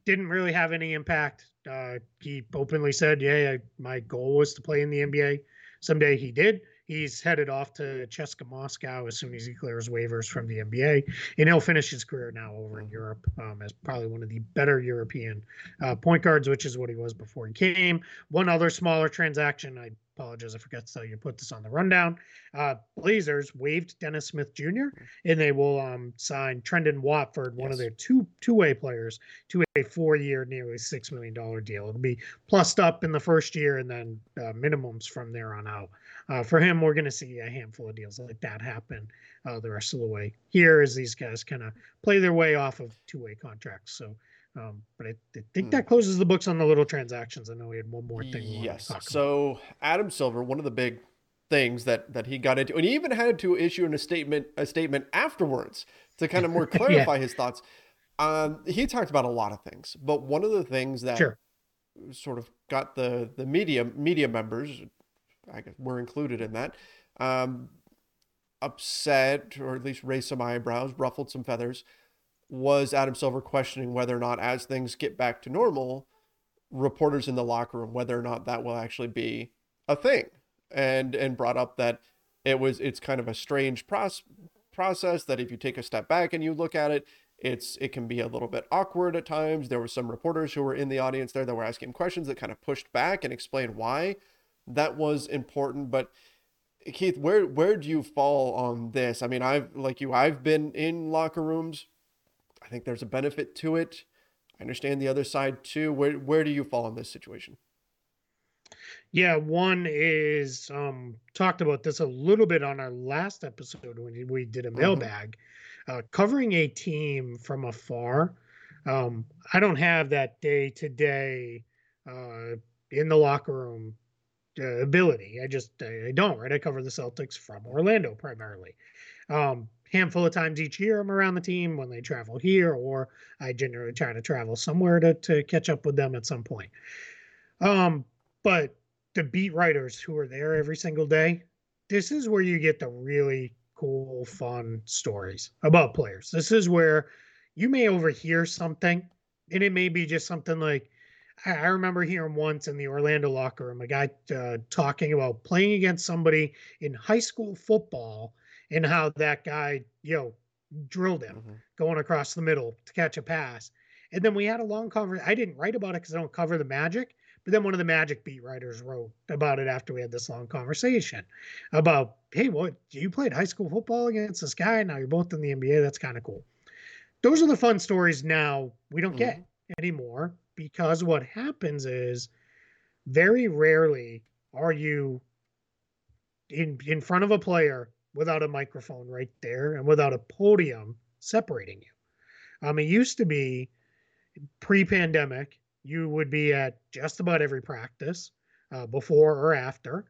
didn't really have any impact. Uh, he openly said, "Yeah, I, my goal was to play in the NBA. Someday he did." He's headed off to CSKA Moscow as soon as he clears waivers from the NBA, and he'll finish his career now over in Europe um, as probably one of the better European uh, point guards, which is what he was before he came. One other smaller transaction I apologize, I forgot to tell you put this on the rundown. Uh, Blazers waived Dennis Smith Jr. and they will um, sign Trendon Watford, one yes. of their two two way players, to a four year, nearly six million dollar deal. It'll be plussed up in the first year and then uh, minimums from there on out. Uh, for him, we're going to see a handful of deals like that happen uh, the rest of the way. Here, as these guys kind of play their way off of two way contracts, so. Um, but I, I think mm. that closes the books on the little transactions. I know we had one more thing. yes. So Adam Silver, one of the big things that that he got into, and he even had to issue in a statement a statement afterwards to kind of more [laughs] clarify yeah. his thoughts. Um, he talked about a lot of things, but one of the things that sure. sort of got the the media media members, I guess were included in that, um, upset or at least raised some eyebrows, ruffled some feathers was Adam Silver questioning whether or not, as things get back to normal, reporters in the locker room, whether or not that will actually be a thing, and and brought up that it was it's kind of a strange process process that if you take a step back and you look at it, it's it can be a little bit awkward at times. There were some reporters who were in the audience there that were asking questions that kind of pushed back and explained why that was important, but. Keith, where where do you fall on this? I mean, I've like you, I've been in locker rooms I think there's a benefit to it. I understand the other side too. Where where do you fall in this situation? Yeah, one is um talked about this a little bit on our last episode when we did a mm-hmm. mailbag, uh, covering a team from afar. Um, I don't have that day to day in the locker room uh, ability. I just I, I, don't. Right, I cover the Celtics from Orlando primarily. Um, handful of times each year I'm around the team when they travel here, or I generally try to travel somewhere to, to catch up with them at some point. Um, but the beat writers who are there every single day, this is where you get the really cool, fun stories about players. This is where you may overhear something, and it may be just something like, I remember hearing once in the Orlando locker room a guy uh, talking about playing against somebody in high school football and how that guy, you know, drilled him mm-hmm. going across the middle to catch a pass. And then we had a long conversation. I didn't write about it because I don't cover the Magic, but then one of the Magic beat writers wrote about it after we had this long conversation about, hey, what you played high school football against this guy? Now you're both in the NBA. That's kind of cool. Those are the fun stories now we don't mm-hmm. get anymore because what happens is very rarely are you in in front of a player without a microphone right there and without a podium separating you. Um, it used to be pre-pandemic, you would be at just about every practice, uh, before or after,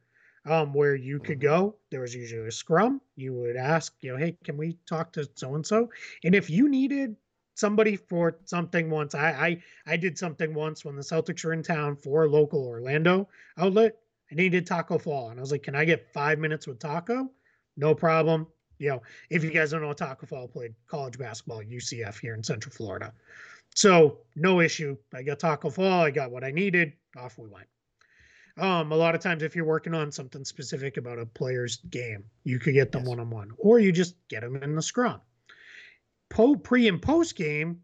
um, where you could mm-hmm. go. There was usually a scrum. You would ask, you know, hey, can we talk to so and so? And if you needed somebody for something once, I, I I did something once when the Celtics were in town for a local Orlando outlet. I needed Tacko Fall, and I was like, can I get five minutes with Tacko? No problem. You know, if you guys don't know, Tacko Fall played college basketball at UCF here in Central Florida. So no issue. I got Tacko Fall. I got what I needed. Off we went. Um, a lot of times, if you're working on something specific about a player's game, you could get them one on one, or you just get them in the scrum. Po pre and post game,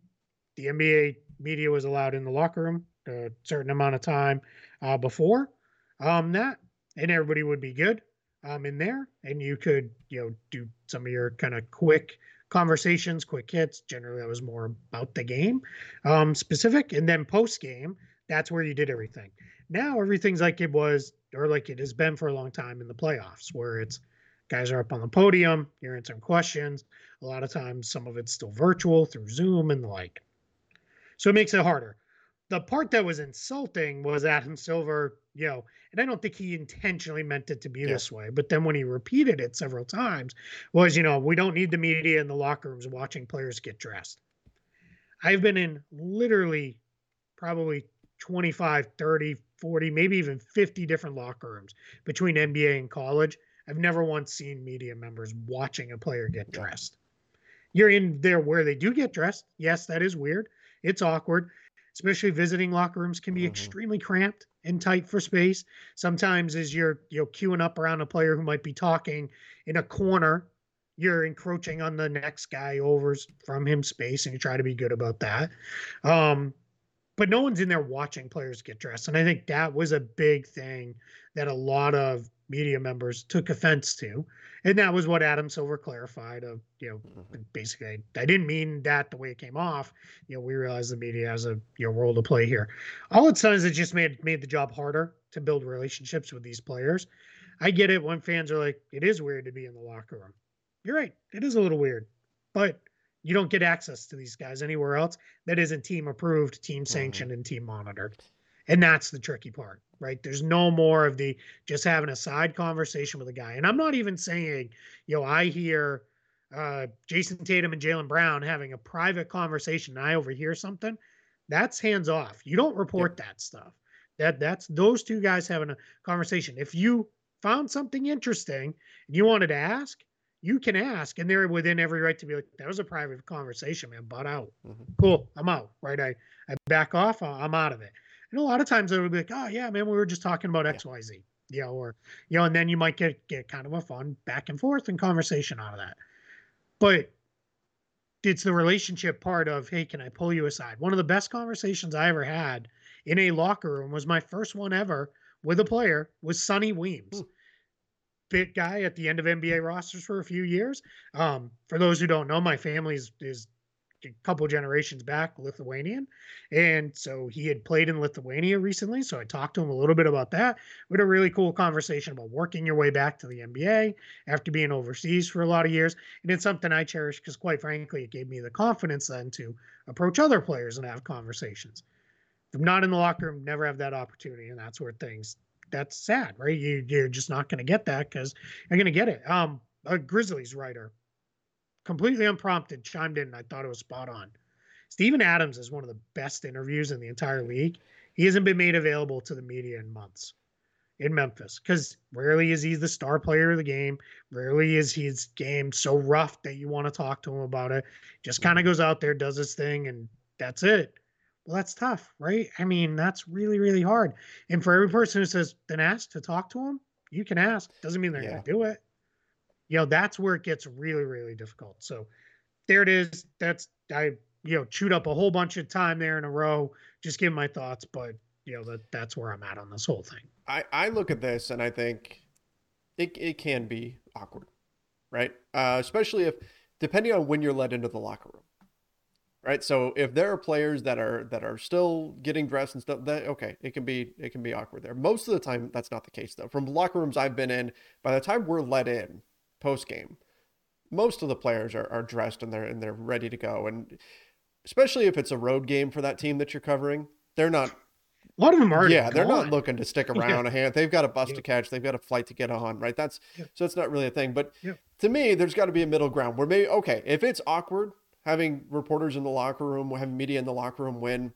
the NBA media was allowed in the locker room a certain amount of time uh, before um, that, and everybody would be good um, in there, and you could you know do some of your kind of quick conversations, quick hits. Generally, that was more about the game um, specific, and then post game, that's where you did everything. Now everything's like it was, or like it has been for a long time in the playoffs, where it's guys are up on the podium, you're answering questions. A lot of times, some of it's still virtual through Zoom and the like. So it makes it harder. The part that was insulting was Adam Silver, you know, and I don't think he intentionally meant it to be yeah. this way. But then when he repeated it several times, was you know we don't need the media in the locker rooms watching players get dressed. I've been in literally probably 25, 30, 40, maybe even 50 different locker rooms between NBA and college. I've never once seen media members watching a player get dressed. You're in there where they do get dressed. Yes, that is weird. It's awkward, especially visiting locker rooms can be mm-hmm. extremely cramped and tight for space. Sometimes as you're you know queuing up around a player who might be talking in a corner, you're encroaching on the next guy over from him space, and you try to be good about that. Um, but no one's in there watching players get dressed, and I think that was a big thing that a lot of media members took offense to. And that was what Adam Silver clarified of, you know, mm-hmm. basically I didn't mean that the way it came off. You know, we realize the media has a you know role to play here. All it's done is it just made made the job harder to build relationships with these players. I get it when fans are like, it is weird to be in the locker room. You're right. It is a little weird. But you don't get access to these guys anywhere else that isn't team approved, team sanctioned, mm-hmm. and team monitored. And that's the tricky part right? There's no more of the just having a side conversation with a guy. And I'm not even saying, you know, I hear uh, Jayson Tatum and Jaylen Brown having a private conversation and I overhear something. That's hands off. You don't report yep. that stuff. That that's those two guys having a conversation. If you found something interesting and you wanted to ask, you can ask, and they're within every right to be like, that was a private conversation, man. Butt out. Mm-hmm. Cool. I'm out. Right. I, I back off. I'm out of it. And a lot of times it would be like, oh yeah, man, we were just talking about X, Y, Z. You know, or you know, and then you might get get kind of a fun back and forth and conversation out of that. But it's the relationship part of, hey, can I pull you aside? One of the best conversations I ever had in a locker room was my first one ever with a player was Sonny Weems. Bit guy at the end of NBA rosters for a few years. Um, for those who don't know, my family is, is a couple generations back Lithuanian. And so he had played in Lithuania recently. So I talked to him a little bit about that. We had a really cool conversation about working your way back to the NBA after being overseas for a lot of years. And it's something I cherish because, quite frankly, it gave me the confidence then to approach other players and have conversations. If I'm not in the locker room, never have that opportunity. And that's where things, that's sad, right? You, you're just not going to get that because you're going to get it. Um, a Grizzlies writer completely unprompted, chimed in. And I thought it was spot on. Steven Adams is one of the best interviews in the entire league. He hasn't been made available to the media in months in Memphis because rarely is he the star player of the game. Rarely is his game so rough that you want to talk to him about it. Just kind of goes out there, does his thing, and that's it. Well, that's tough, right? I mean, that's really, really hard. And for every person who says, then ask to talk to him, you can ask. Doesn't mean they're yeah. going to do it you know that's where it gets really really difficult. So there it is. That's i you know chewed up a whole bunch of time there in a row. Just give my thoughts but you know that that's where i'm at on this whole thing. I i look at this and i think it, it can be awkward right? Uh, especially if depending on when you're let into the locker room right? So if there are players that are that are still getting dressed and stuff that okay it can be it can be awkward there. Most of the time that's not the case though. From locker rooms i've been in by the time we're let in post game. Most of the players are, are dressed and they're and they're ready to go. And especially if it's a road game for that team that you're covering, they're not a lot of them are. Yeah, they're not looking to stick [laughs] around. Yeah. A hand. They've got a bus yeah. to catch. They've got a flight to get on. Right. That's yeah. so it's not really a thing. But to me, there's got to be a middle ground where maybe okay, if it's awkward having reporters in the locker room, having media in the locker room when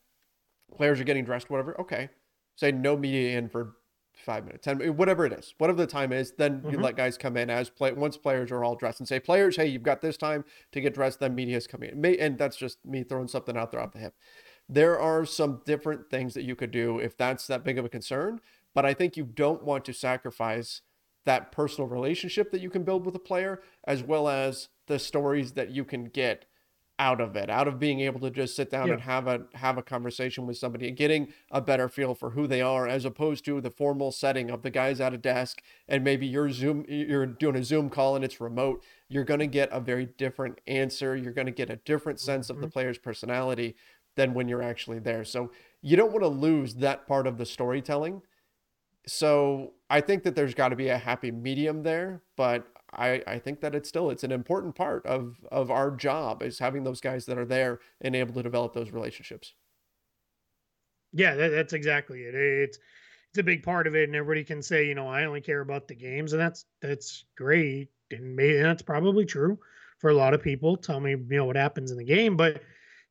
players are getting dressed, whatever. Okay, say no media in for five minutes, 10, whatever it is, whatever the time is, then mm-hmm. you let guys come in as play once players are all dressed and say, players, hey, you've got this time to get dressed, then media's coming in. And that's just me throwing something out there off the hip. There are some different things that you could do if that's that big of a concern, but I think you don't want to sacrifice that personal relationship that you can build with a player as well as the stories that you can get out of it, out of being able to just sit down yeah. and have a have a conversation with somebody and getting a better feel for who they are, as opposed to the formal setting of the guys at a desk and maybe you're Zoom you're doing a Zoom call and it's remote. You're gonna get a very different answer. You're gonna get a different sense mm-hmm. of the mm-hmm. player's personality than when you're actually there. So you don't want to lose that part of the storytelling. So I think that there's got to be a happy medium there, but I, I think that it's still it's an important part of of our job is having those guys that are there and able to develop those relationships. Yeah, that, that's exactly it. It's it's a big part of it, and everybody can say, you know, I only care about the games, and that's that's great, and maybe that's probably true for a lot of people. Tell me, you know, what happens in the game, but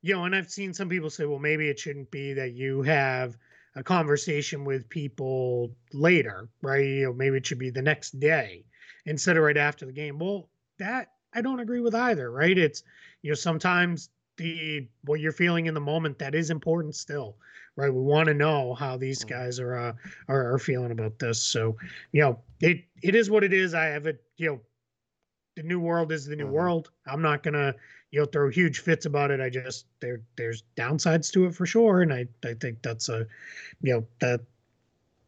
you know, and I've seen some people say, well, maybe it shouldn't be that you have a conversation with people later, right? You know, maybe it should be the next day instead of right after the game. Well, that I don't agree with either, right? It's you know, sometimes the what you're feeling in the moment that is important still, right? We want to know how these mm-hmm. guys are uh, are, are feeling about this. So, you know, it it is what it is. I have it, you know, the new world is the new mm-hmm. world. I'm not gonna you know throw huge fits about it. I just there there's downsides to it for sure, and I I think that's a you know that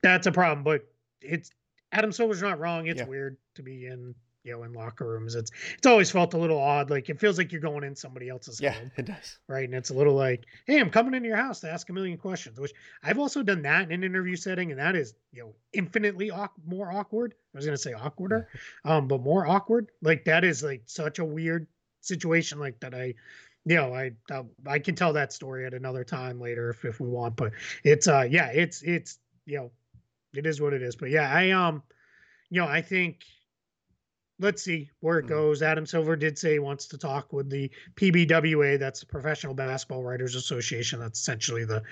that's a problem. But it's Adam Silver's not wrong. It's yeah. weird to be in you know in locker rooms. It's it's always felt a little odd. Like it feels like you're going in somebody else's yeah, home. it does. Right, and it's a little like, hey, I'm coming into your house to ask a million questions. Which I've also done that in an interview setting, and that is you know infinitely au- more awkward. I was gonna say awkwarder, [laughs] um, but more awkward. Like that is like such a weird situation like that i you know i i, I can tell that story at another time later if, if we want but it's uh yeah it's it's you know it is what it is. But yeah i um you know i think let's see where it mm-hmm. goes. Adam silver did say he wants to talk with the pbwa that's the professional basketball writers association. That's essentially the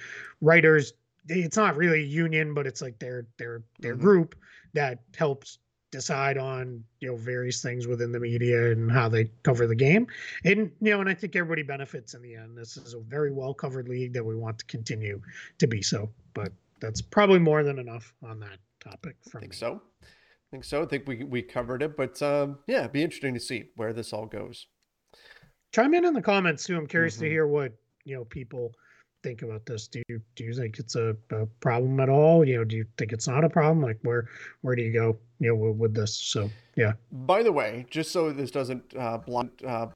writers. It's not really a union but it's like their their their mm-hmm. group that helps decide on you know various things within the media and how they cover the game. And you know and i think everybody benefits in the end. This is a very well covered league that we want to continue to be so. But that's probably more than enough on that topic i think me. so i think so i think we we covered it but um yeah it'd be interesting to see where this all goes chime in in the comments too i'm curious mm-hmm. to hear what you know people think about this? Do you do you think it's a, a, problem at all? You know, do you think it's not a problem? Like where where do you go? You know, with, with this? So yeah. By the way, just so this doesn't uh, blunt uh,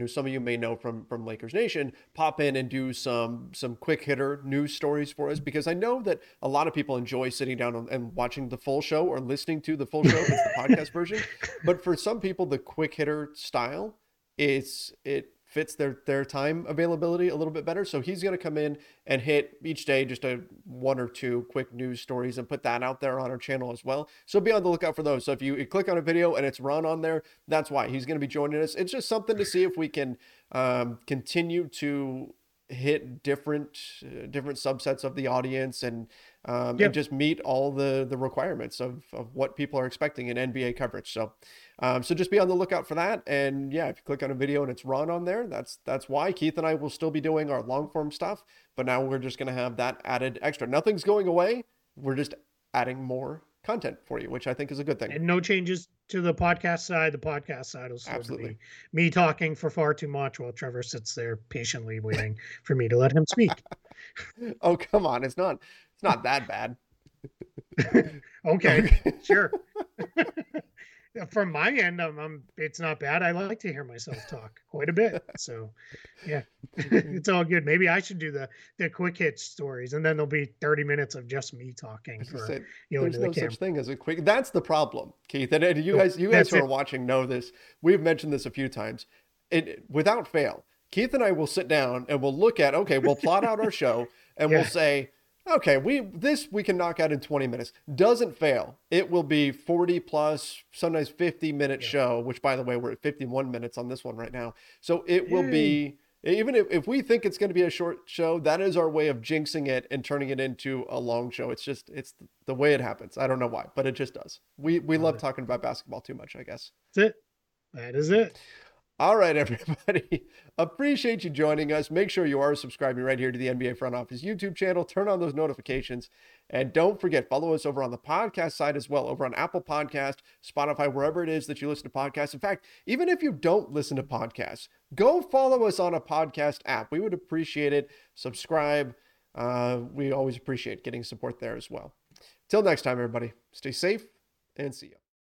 who some of you may know from from Lakers Nation, pop in and do some some quick hitter news stories for us because I know that a lot of people enjoy sitting down and watching the full show or listening to the full show. it's the [laughs] podcast version, but for some people, the quick hitter style is it fits their their time availability a little bit better. So he's going to come in and hit each day just a one or two quick news stories and put that out there on our channel as well. So be on the lookout for those. So if you, click on a video and it's run on there, that's why he's going to be joining us. It's just something to see if we can um, continue to hit different uh, different subsets of the audience and um, yep. and just meet all the the requirements of of what people are expecting in NBA coverage. So um, so just be on the lookout for that. And yeah, if you click on a video and it's run on there, that's that's why Keith and I will still be doing our long form stuff, but now we're just gonna have that added extra. Nothing's going away. We're just adding more content for you, which I think is a good thing. And no changes to the podcast side. The podcast side will still Absolutely. be me talking for far too much while Trevor sits there patiently waiting for me to let him speak. [laughs] oh come on, it's not it's not that bad. [laughs] okay, [laughs] sure from my end, I'm, I'm, it's not bad. I like to hear myself talk quite a bit. [laughs] So, yeah, [laughs] it's all good. Maybe I should do the the quick hit stories, and then there'll be 30 minutes of just me talking. For, said, you know, there's no the such thing as a quick. That's the problem, Keith. And you guys, you guys who are watching know this. We've mentioned this a few times. It without fail, Keith and I will sit down and we'll look at. Okay, we'll plot out our show, and yeah. we'll say Okay, we this we can knock out in 20 minutes. Doesn't fail. It will be 40 plus, sometimes 50 minute yeah. show, which by the way, we're at 51 minutes on this one right now. So it will be even if, if we think it's going to be a short show, that is our way of jinxing it and turning it into a long show. It's just it's the way it happens. I don't know why, but it just does. We we love talking about basketball too much, I guess. That's it. That is it. All right, [laughs] everybody. Appreciate you joining us. Make sure you are subscribing right here to the NBA Front Office YouTube channel. Turn on those notifications. And don't forget, follow us over on the podcast side as well, over on Apple Podcast, Spotify, wherever it is that you listen to podcasts. In fact, even if you don't listen to podcasts, go follow us on a podcast app. We would appreciate it. Subscribe. Uh, we always appreciate getting support there as well. Till next time, everybody, stay safe and see you.